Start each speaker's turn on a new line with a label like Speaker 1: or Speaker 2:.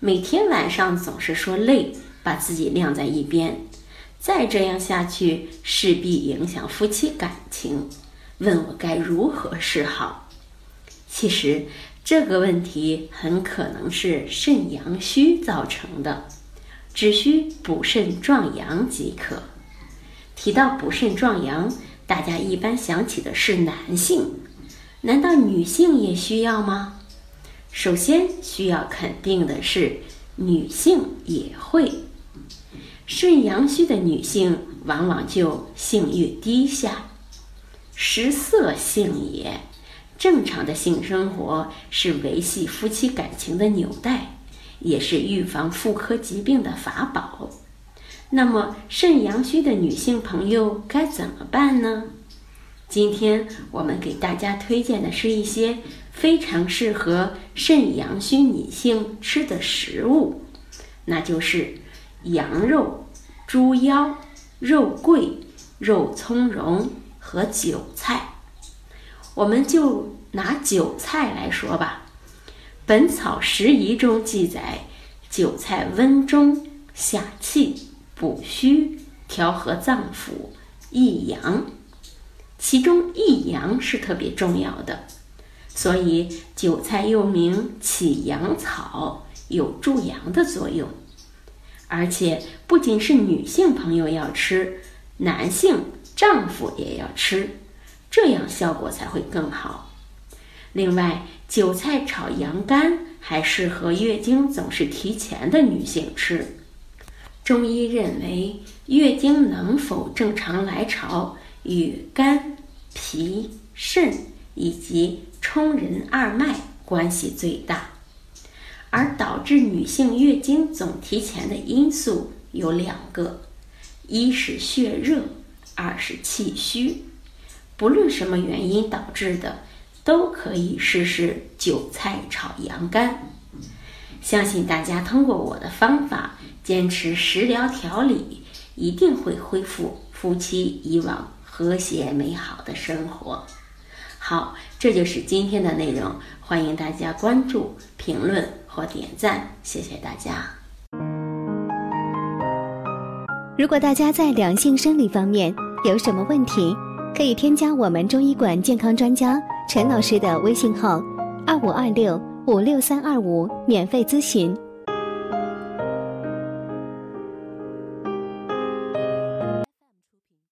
Speaker 1: 每天晚上总是说累，把自己晾在一边，再这样下去势必影响夫妻感情。问我该如何是好？其实这个问题很可能是肾阳虚造成的，只需补肾壮阳即可。提到补肾壮阳，大家一般想起的是男性，难道女性也需要吗？首先需要肯定的是，女性也会。肾阳虚的女性往往就性欲低下，食色性也。正常的性生活是维系夫妻感情的纽带，也是预防妇科疾病的法宝。那么，肾阳虚的女性朋友该怎么办呢？今天我们给大家推荐的是一些非常适合肾阳虚女性吃的食物，那就是羊肉、猪腰、肉桂、肉苁蓉和韭菜。我们就拿韭菜来说吧，《本草拾遗》中记载，韭菜温中下气、补虚、调和脏腑、益阳。其中益阳是特别重要的，所以韭菜又名起阳草，有助阳的作用。而且不仅是女性朋友要吃，男性丈夫也要吃，这样效果才会更好。另外，韭菜炒羊肝还适合月经总是提前的女性吃。中医认为，月经能否正常来潮？与肝、脾、肾以及冲任二脉关系最大，而导致女性月经总提前的因素有两个：一是血热，二是气虚。不论什么原因导致的，都可以试试韭菜炒羊肝。相信大家通过我的方法，坚持食疗调理，一定会恢复夫妻以往。和谐美好的生活，好，这就是今天的内容。欢迎大家关注、评论或点赞，谢谢大家。
Speaker 2: 如果大家在两性生理方面有什么问题，可以添加我们中医馆健康专家陈老师的微信号：二五二六五六三二五，免费咨询。